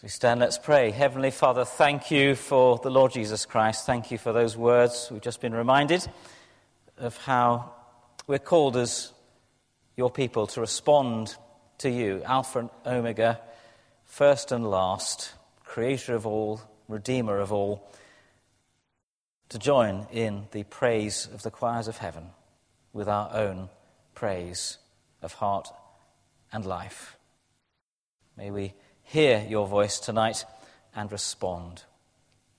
As we stand, let's pray. Heavenly Father, thank you for the Lord Jesus Christ. Thank you for those words. We've just been reminded of how we're called as your people to respond to you, Alpha and Omega, first and last, creator of all, redeemer of all, to join in the praise of the choirs of heaven with our own praise of heart and life. May we hear your voice tonight and respond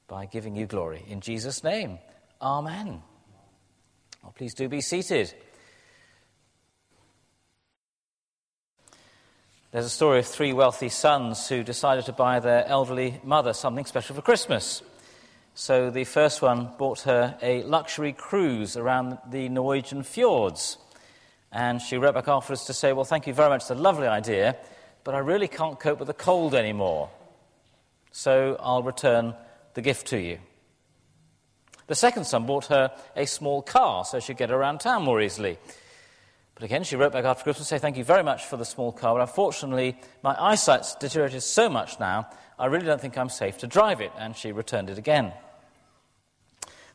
by giving you glory. In Jesus' name, Amen. Well, please do be seated. There's a story of three wealthy sons who decided to buy their elderly mother something special for Christmas. So the first one bought her a luxury cruise around the Norwegian fjords. And she wrote back afterwards to say, Well, thank you very much, it's a lovely idea, but I really can't cope with the cold anymore. So I'll return the gift to you. The second son bought her a small car so she'd get around town more easily. But again, she wrote back after Christmas to say, Thank you very much for the small car, but unfortunately, my eyesight's deteriorated so much now, I really don't think I'm safe to drive it. And she returned it again.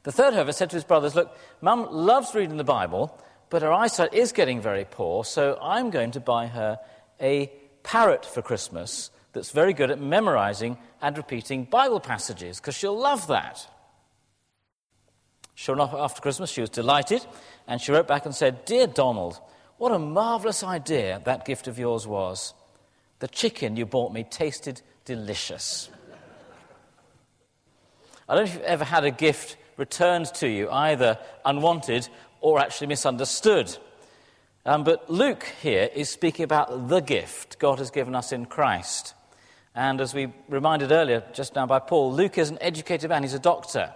The third, however, said to his brothers, Look, Mum loves reading the Bible, but her eyesight is getting very poor, so I'm going to buy her a parrot for Christmas that's very good at memorizing and repeating Bible passages, because she'll love that. Sure enough, after Christmas, she was delighted, and she wrote back and said, Dear Donald, what a marvelous idea that gift of yours was. The chicken you bought me tasted delicious. I don't know if you've ever had a gift returned to you, either unwanted or actually misunderstood. Um, but Luke here is speaking about the gift God has given us in Christ. And as we reminded earlier, just now by Paul, Luke is an educated man, he's a doctor.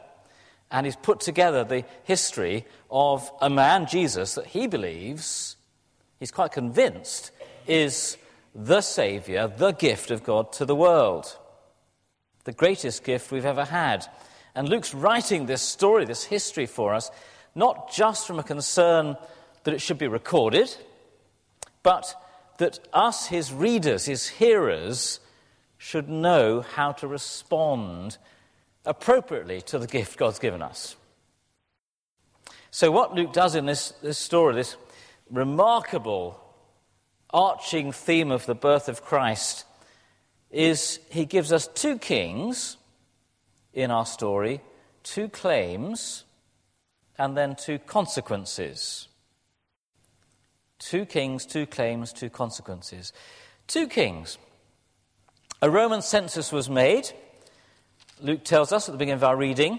And he's put together the history of a man, Jesus, that he believes, he's quite convinced, is the Saviour, the gift of God to the world. The greatest gift we've ever had. And Luke's writing this story, this history for us, not just from a concern that it should be recorded, but that us, his readers, his hearers, should know how to respond appropriately to the gift God's given us. So, what Luke does in this, this story, this remarkable arching theme of the birth of Christ, is he gives us two kings in our story, two claims, and then two consequences. Two kings, two claims, two consequences. Two kings. A Roman census was made, Luke tells us at the beginning of our reading,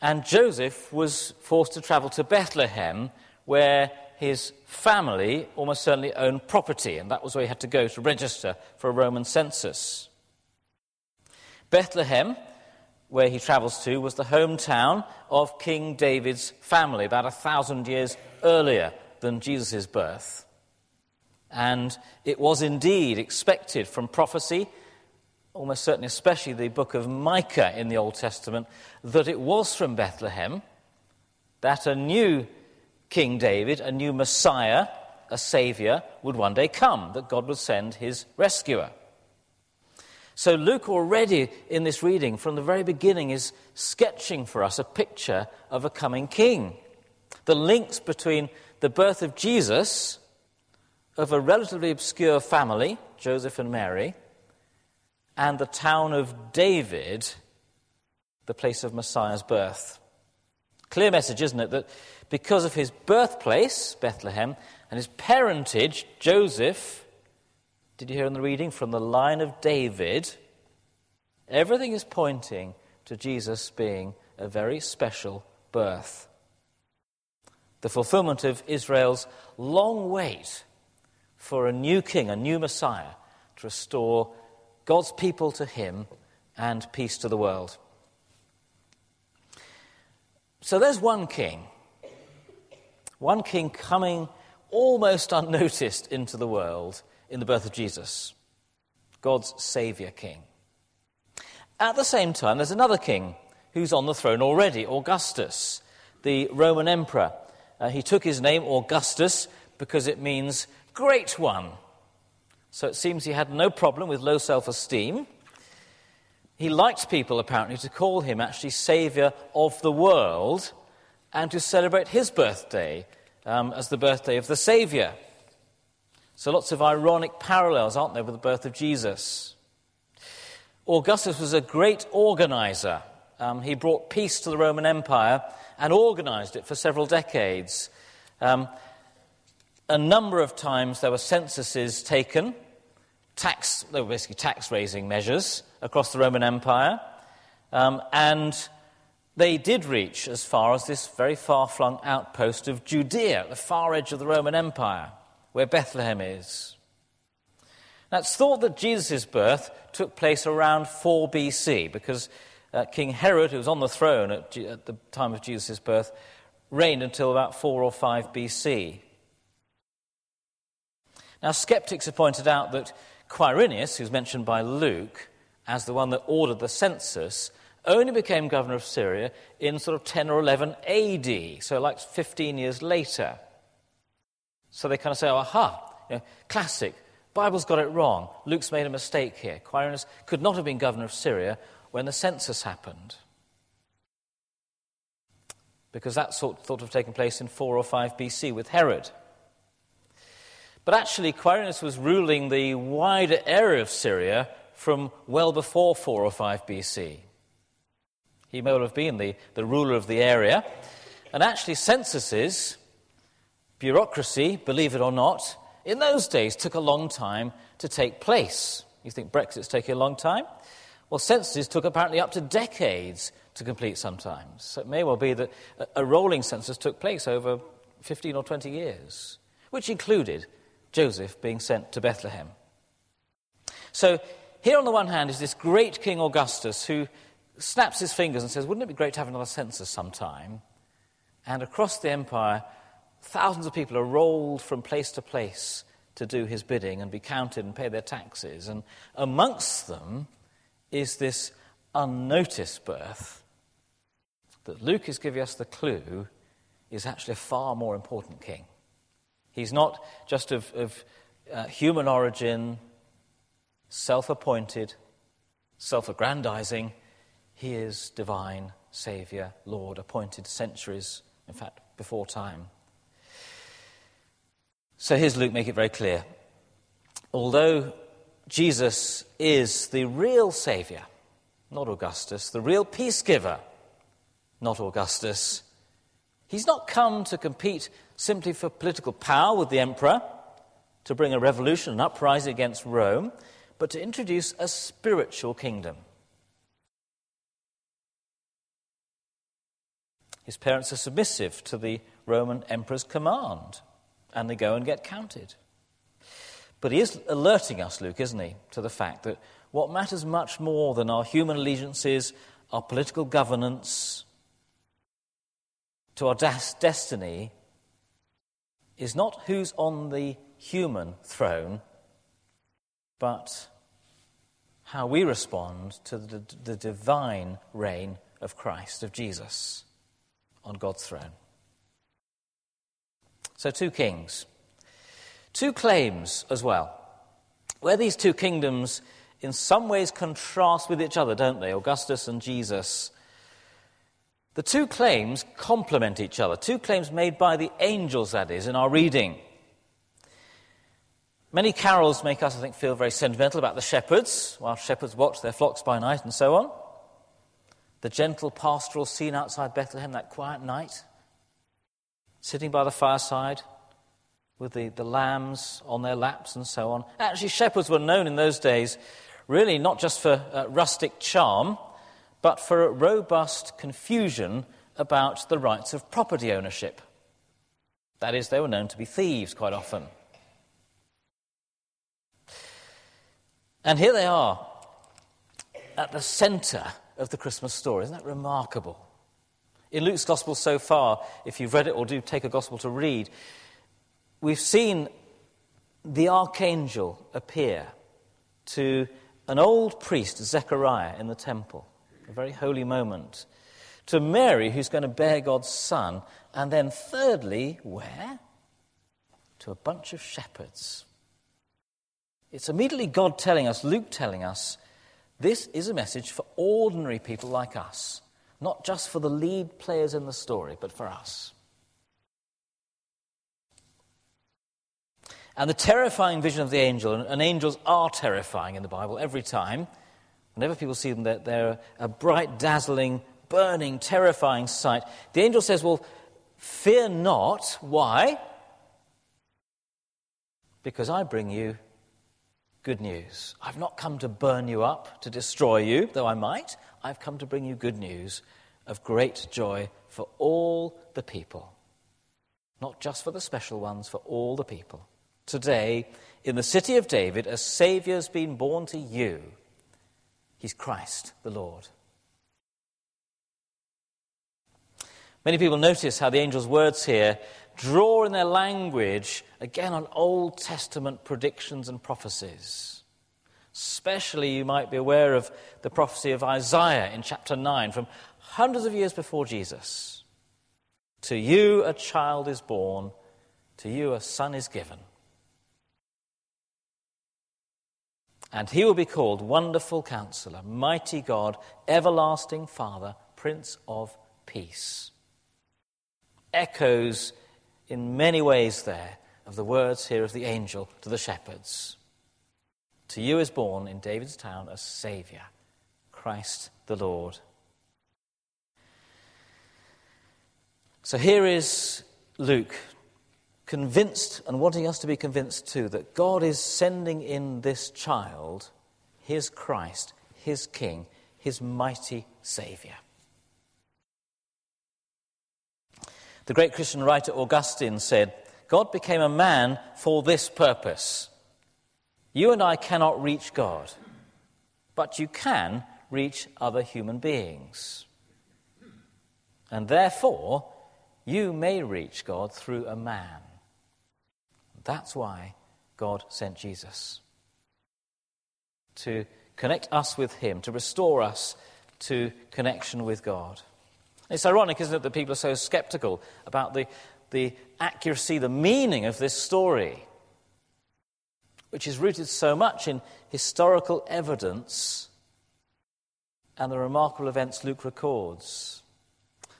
and Joseph was forced to travel to Bethlehem, where his family almost certainly owned property, and that was where he had to go to register for a Roman census. Bethlehem where he travels to was the hometown of King David's family, about a thousand years earlier than Jesus' birth. And it was indeed expected from prophecy, almost certainly, especially the book of Micah in the Old Testament, that it was from Bethlehem that a new King David, a new Messiah, a Savior, would one day come, that God would send his rescuer. So, Luke already in this reading, from the very beginning, is sketching for us a picture of a coming king. The links between the birth of Jesus, of a relatively obscure family, Joseph and Mary, and the town of David, the place of Messiah's birth. Clear message, isn't it? That because of his birthplace, Bethlehem, and his parentage, Joseph, did you hear in the reading? From the line of David. Everything is pointing to Jesus being a very special birth. The fulfillment of Israel's long wait for a new king, a new Messiah, to restore God's people to him and peace to the world. So there's one king, one king coming almost unnoticed into the world in the birth of Jesus, God's Saviour King. At the same time, there's another king who's on the throne already, Augustus, the Roman emperor. Uh, he took his name, Augustus, because it means great one. So it seems he had no problem with low self esteem. he liked people apparently to call him actually Saviour of the world and to celebrate his birthday um, as the birthday of the Saviour. So lots of ironic parallels, aren't there, with the birth of Jesus? Augustus was a great organizer. Um, he brought peace to the Roman Empire and organized it for several decades. Um, a number of times there were censuses taken, tax, they were basically tax raising measures across the Roman Empire, um, and they did reach as far as this very far flung outpost of Judea, the far edge of the Roman Empire, where Bethlehem is. Now, it's thought that Jesus' birth took place around 4 BC because uh, King Herod, who was on the throne at, G- at the time of Jesus' birth, reigned until about 4 or 5 BC. Now, skeptics have pointed out that Quirinius, who's mentioned by Luke as the one that ordered the census, only became governor of Syria in sort of 10 or 11 AD, so like 15 years later. So they kind of say, oh, aha, you know, classic. Bible's got it wrong. Luke's made a mistake here. Quirinius could not have been governor of Syria when the census happened. Because that sort thought have taken place in 4 or 5 BC with Herod. But actually, Quirinius was ruling the wider area of Syria from well before 4 or 5 BC. He may well have been the, the ruler of the area. And actually, censuses, bureaucracy, believe it or not, in those days took a long time to take place. You think Brexit's taking a long time? Well, censuses took apparently up to decades to complete sometimes. So it may well be that a rolling census took place over 15 or 20 years, which included Joseph being sent to Bethlehem. So here on the one hand is this great King Augustus who snaps his fingers and says, Wouldn't it be great to have another census sometime? And across the empire, thousands of people are rolled from place to place to do his bidding and be counted and pay their taxes. And amongst them, is this unnoticed birth that Luke is giving us the clue is actually a far more important king. He's not just of, of uh, human origin, self appointed, self aggrandizing. He is divine, Saviour, Lord, appointed centuries, in fact, before time. So here's Luke make it very clear. Although Jesus is the real Saviour, not Augustus, the real peace giver, not Augustus. He's not come to compete simply for political power with the emperor, to bring a revolution, an uprising against Rome, but to introduce a spiritual kingdom. His parents are submissive to the Roman emperor's command, and they go and get counted. But he is alerting us, Luke, isn't he, to the fact that what matters much more than our human allegiances, our political governance, to our destiny, is not who's on the human throne, but how we respond to the, the divine reign of Christ, of Jesus, on God's throne. So, two kings. Two claims as well. Where these two kingdoms in some ways contrast with each other, don't they? Augustus and Jesus. The two claims complement each other. Two claims made by the angels, that is, in our reading. Many carols make us, I think, feel very sentimental about the shepherds, while shepherds watch their flocks by night and so on. The gentle pastoral scene outside Bethlehem, that quiet night, sitting by the fireside, with the, the lambs on their laps and so on. Actually, shepherds were known in those days really not just for uh, rustic charm, but for a robust confusion about the rights of property ownership. That is, they were known to be thieves quite often. And here they are at the center of the Christmas story. Isn't that remarkable? In Luke's gospel so far, if you've read it or do take a gospel to read, We've seen the archangel appear to an old priest, Zechariah, in the temple, a very holy moment, to Mary, who's going to bear God's son, and then, thirdly, where? To a bunch of shepherds. It's immediately God telling us, Luke telling us, This is a message for ordinary people like us, not just for the lead players in the story, but for us. And the terrifying vision of the angel, and angels are terrifying in the Bible every time. Whenever people see them, they're, they're a bright, dazzling, burning, terrifying sight. The angel says, Well, fear not. Why? Because I bring you good news. I've not come to burn you up, to destroy you, though I might. I've come to bring you good news of great joy for all the people. Not just for the special ones, for all the people. Today, in the city of David, a Saviour has been born to you. He's Christ the Lord. Many people notice how the angel's words here draw in their language again on Old Testament predictions and prophecies. Especially, you might be aware of the prophecy of Isaiah in chapter 9 from hundreds of years before Jesus. To you a child is born, to you a son is given. And he will be called Wonderful Counselor, Mighty God, Everlasting Father, Prince of Peace. Echoes in many ways there of the words here of the angel to the shepherds. To you is born in David's town a Saviour, Christ the Lord. So here is Luke, convinced and wanting us to be convinced too that God is sending in this child, his Christ, his King, his mighty Saviour. The great Christian writer Augustine said, God became a man for this purpose. You and I cannot reach God, but you can reach other human beings. And therefore, you may reach God through a man. That's why God sent Jesus. To connect us with Him, to restore us to connection with God. It's ironic, isn't it, that people are so skeptical about the, the accuracy, the meaning of this story, which is rooted so much in historical evidence and the remarkable events Luke records.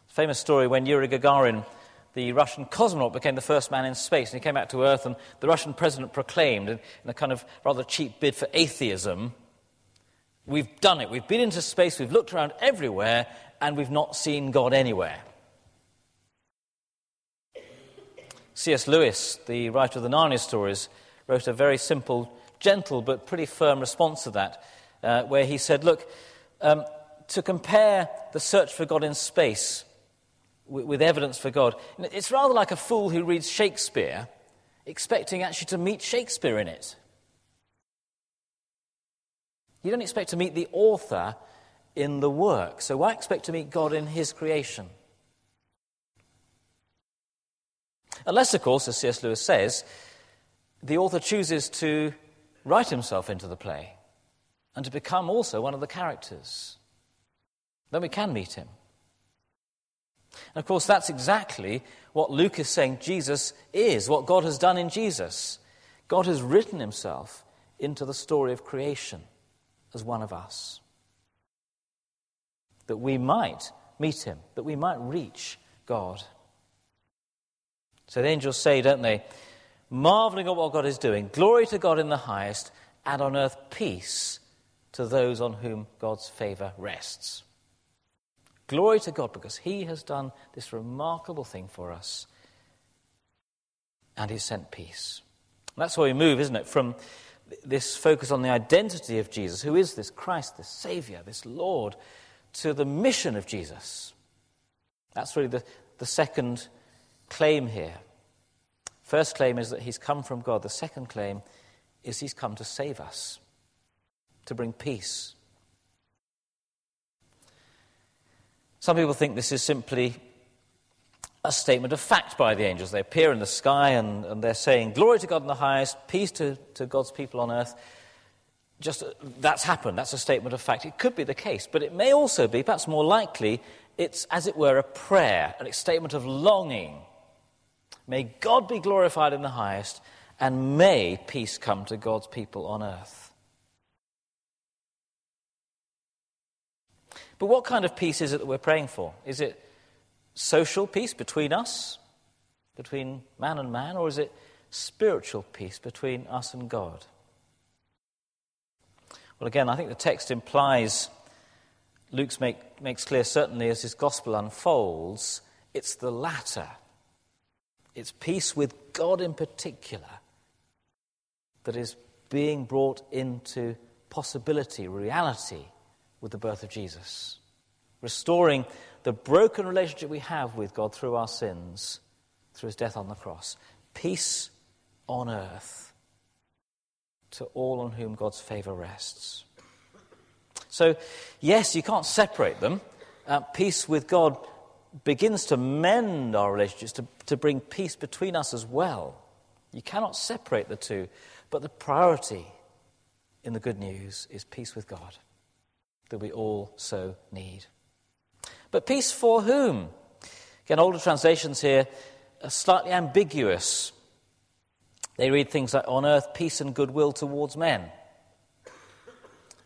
Famous story when Yuri Gagarin, the Russian cosmonaut, became the first man in space, and he came back to Earth, and the Russian president proclaimed, in a kind of rather cheap bid for atheism, We've done it. We've been into space, we've looked around everywhere, and we've not seen God anywhere. C.S. Lewis, the writer of the Narnia stories, wrote a very simple, gentle, but pretty firm response to that, uh, where he said, Look, um, to compare the search for God in space with, with evidence for God, it's rather like a fool who reads Shakespeare expecting actually to meet Shakespeare in it. You don't expect to meet the author in the work. So why expect to meet God in his creation? Unless, of course, as C.S. Lewis says, the author chooses to write himself into the play and to become also one of the characters. Then we can meet him. And of course, that's exactly what Luke is saying Jesus is, what God has done in Jesus. God has written himself into the story of creation as one of us that we might meet him, that we might reach God. So the angels say, don't they, marveling at what God is doing, glory to God in the highest, and on earth peace to those on whom God's favor rests. Glory to God because he has done this remarkable thing for us and he's sent peace. that's where we move, isn't it? From this focus on the identity of Jesus, who is this Christ, this Savior, this Lord, to the mission of Jesus. That's really the, the second claim here. First claim is that he's come from God. The second claim is he's come to save us, to bring peace. Some people think this is simply a statement of fact by the angels. They appear in the sky and, and they're saying, Glory to God in the highest, peace to, to God's people on earth just that's happened. That's a statement of fact. It could be the case, but it may also be, perhaps more likely, it's as it were a prayer, a statement of longing. May God be glorified in the highest, and may peace come to God's people on earth. But what kind of peace is it that we're praying for? Is it social peace between us, between man and man, or is it spiritual peace between us and God? Well, again, I think the text implies, Luke make, makes clear, certainly as his gospel unfolds, it's the latter. It's peace with God in particular that is being brought into possibility, reality, with the birth of Jesus. Restoring the broken relationship we have with God through our sins, through his death on the cross. Peace on earth to all on whom God's favor rests. So, yes, you can't separate them. Uh, peace with God begins to mend our relationships, to, to bring peace between us as well. You cannot separate the two. But the priority in the good news is peace with God that we all so need. But peace for whom? Again, older translations here are slightly ambiguous. They read things like, on earth, peace and goodwill towards men,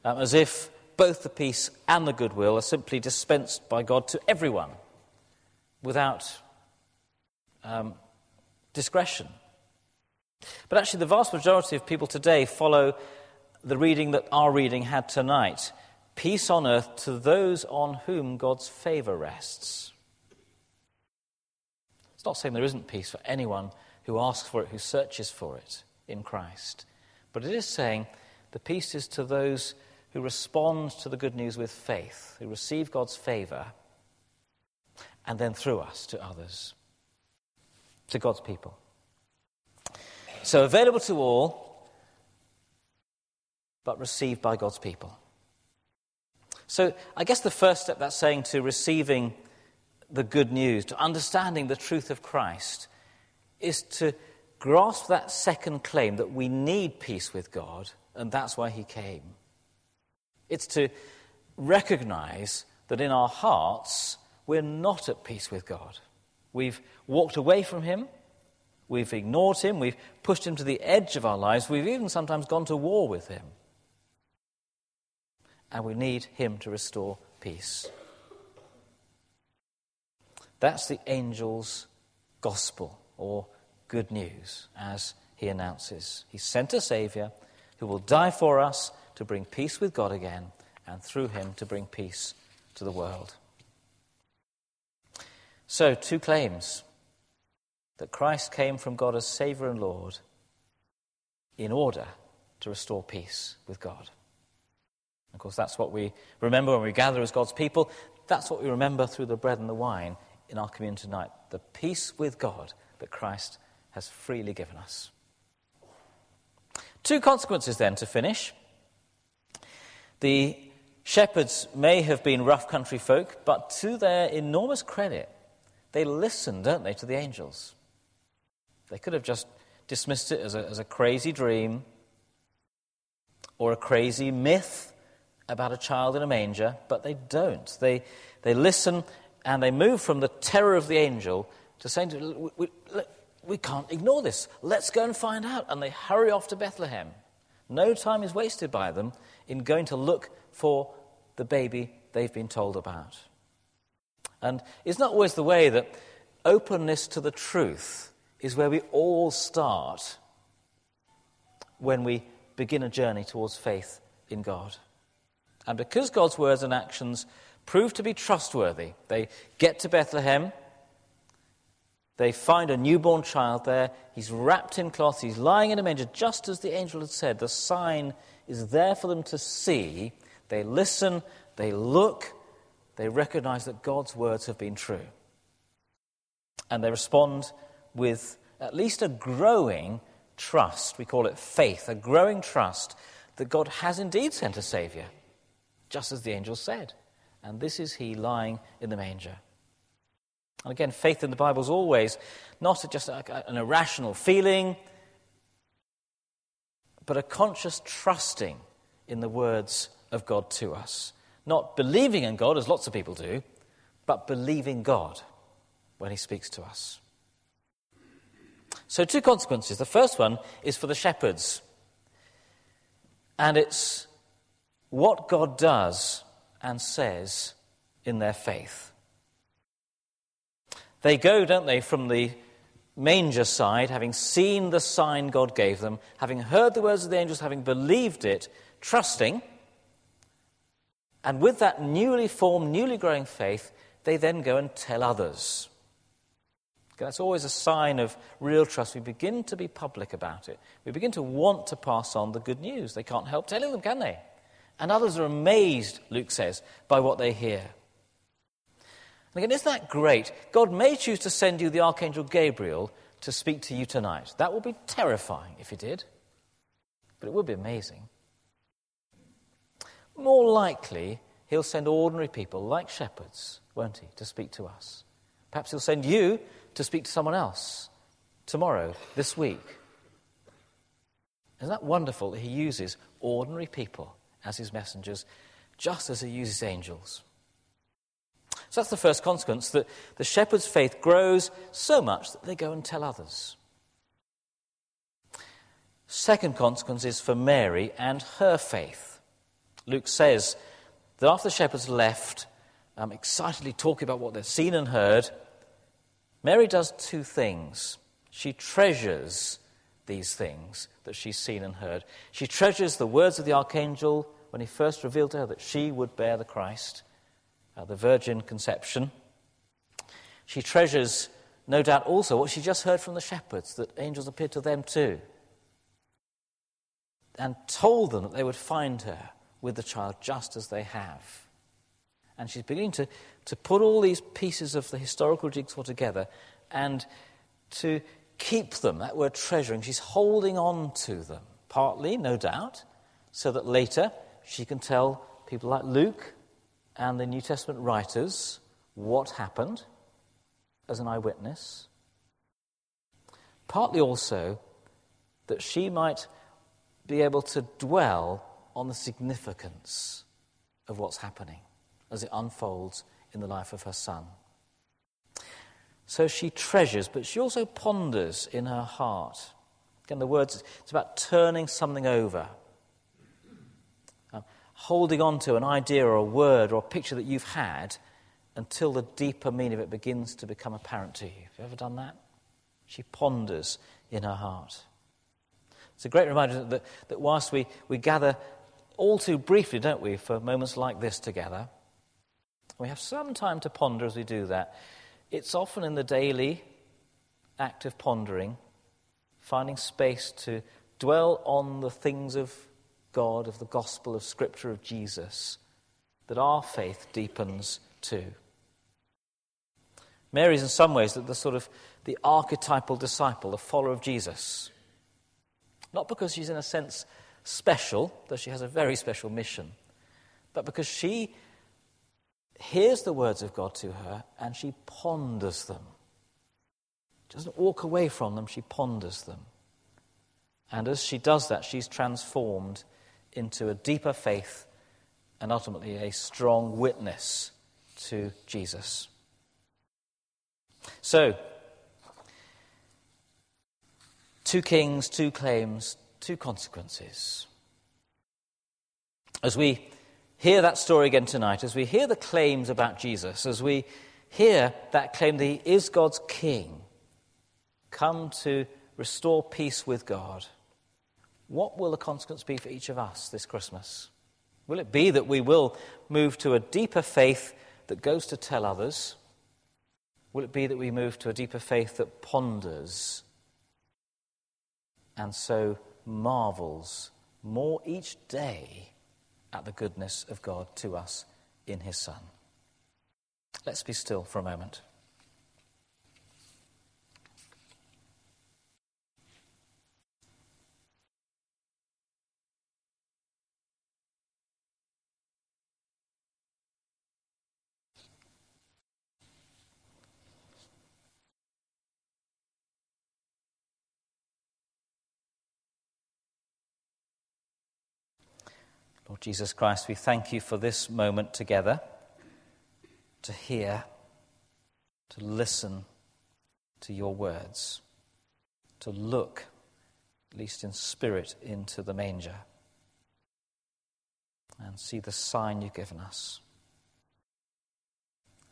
um, as if both the peace and the goodwill are simply dispensed by God to everyone without um, discretion. But actually, the vast majority of people today follow the reading that our reading had tonight peace on earth to those on whom God's favor rests. It's not saying there isn't peace for anyone who asks for it, who searches for it in Christ. But it is saying the peace is to those who respond to the good news with faith, who receive God's favor, and then through us to others, to God's people. So available to all, but received by God's people. So I guess the first step that's saying to receiving the good news, to understanding the truth of Christ, is to grasp that second claim that we need peace with God, and that's why He came. It's to recognize that in our hearts we're not at peace with God. We've walked away from Him, we've ignored Him, we've pushed Him to the edge of our lives, we've even sometimes gone to war with Him and we need Him to restore peace. That's the angel's gospel or good news, as he announces. He sent a Savior who will die for us to bring peace with God again, and through him to bring peace to the world. So, two claims that Christ came from God as Savior and Lord in order to restore peace with God. Of course, that's what we remember when we gather as God's people. That's what we remember through the bread and the wine in our communion tonight the peace with God that Christ has freely given us. Two consequences then to finish. The shepherds may have been rough country folk, but to their enormous credit, they listened, don't they, to the angels. They could have just dismissed it as a, as a crazy dream or a crazy myth about a child in a manger, but they don't. They, they listen and they move from the terror of the angel to saying, we, we, we can't ignore this. Let's go and find out. And they hurry off to Bethlehem. No time is wasted by them in going to look for the baby they've been told about. And it's not always the way that openness to the truth is where we all start when we begin a journey towards faith in God. And because God's words and actions prove to be trustworthy, they get to Bethlehem. They find a newborn child there. He's wrapped in cloth. He's lying in a manger, just as the angel had said. The sign is there for them to see. They listen, they look, they recognize that God's words have been true. And they respond with at least a growing trust. We call it faith, a growing trust that God has indeed sent a Savior just as the angel said. And this is he lying in the manger. And again, faith in the Bible is always not just an irrational feeling, but a conscious trusting in the words of God to us. Not believing in God, as lots of people do, but believing God when he speaks to us. So, two consequences. The first one is for the shepherds. And it's what God does and says in their faith. They go, don't they, from the manger side, having seen the sign God gave them, having heard the words of the angels, having believed it, trusting. And with that newly formed, newly growing faith, they then go and tell others. That's always a sign of real trust. We begin to be public about it. We begin to want to pass on the good news. They can't help telling them, can they? And others are amazed, Luke says, by what they hear. And again, isn't that great? God may choose to send you the Archangel Gabriel to speak to you tonight. That would be terrifying if he did, but it would be amazing. More likely, he'll send ordinary people like shepherds, won't he, to speak to us. Perhaps he'll send you to speak to someone else tomorrow, this week. Isn't that wonderful that he uses ordinary people as his messengers, just as he uses angels? So that's the first consequence that the shepherd's faith grows so much that they go and tell others. Second consequence is for Mary and her faith. Luke says that after the shepherds left, um, excitedly talking about what they've seen and heard, Mary does two things. She treasures these things that she's seen and heard. She treasures the words of the archangel when he first revealed to her that she would bear the Christ, uh, the virgin conception. She treasures, no doubt, also what she just heard from the shepherds that angels appeared to them too and told them that they would find her with the child just as they have. And she's beginning to, to put all these pieces of the historical jigsaw together and to keep them. That word treasuring, she's holding on to them, partly, no doubt, so that later she can tell people like Luke and the New Testament writers what happened as an eyewitness. Partly also that she might be able to dwell on the significance of what's happening as it unfolds in the life of her son. So she treasures, but she also ponders in her heart. Again, the words, it's about turning something over, holding on to an idea or a word or a picture that you've had until the deeper meaning of it begins to become apparent to you. Have you ever done that? She ponders in her heart. It's a great reminder that, that whilst we, we gather all too briefly, don't we, for moments like this together, we have some time to ponder as we do that. It's often in the daily act of pondering, finding space to dwell on the things of God, of the gospel, of Scripture, of Jesus, that our faith deepens too. Mary is in some ways the sort of the archetypal disciple, the follower of Jesus. Not because she's in a sense special, though she has a very special mission, but because she hears the words of God to her and she ponders them. She doesn't walk away from them, she ponders them. And as she does that, she's transformed into a deeper faith and ultimately a strong witness to Jesus. So, two kings, two claims, two consequences. As we hear that story again tonight, as we hear the claims about Jesus, as we hear that claim that he is God's king, come to restore peace with God, what will the consequence be for each of us this Christmas? Will it be that we will move to a deeper faith that goes to tell others? Will it be that we move to a deeper faith that ponders and so marvels more each day at the goodness of God to us in His Son. Let's be still for a moment. Lord Jesus Christ, we thank you for this moment together to hear, to listen to your words, to look, at least in spirit, into the manger and see the sign you've given us.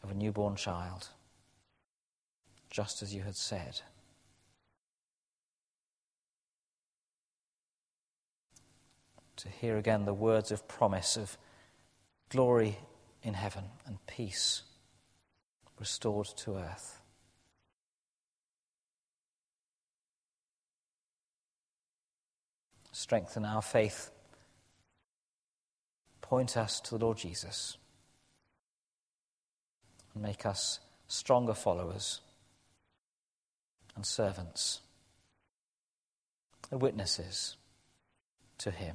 of a newborn child, just as you had said. To hear again the words of promise of glory in heaven and peace restored to earth. Strengthen our faith. Point us to the Lord Jesus and make us stronger followers and servants and witnesses to Him.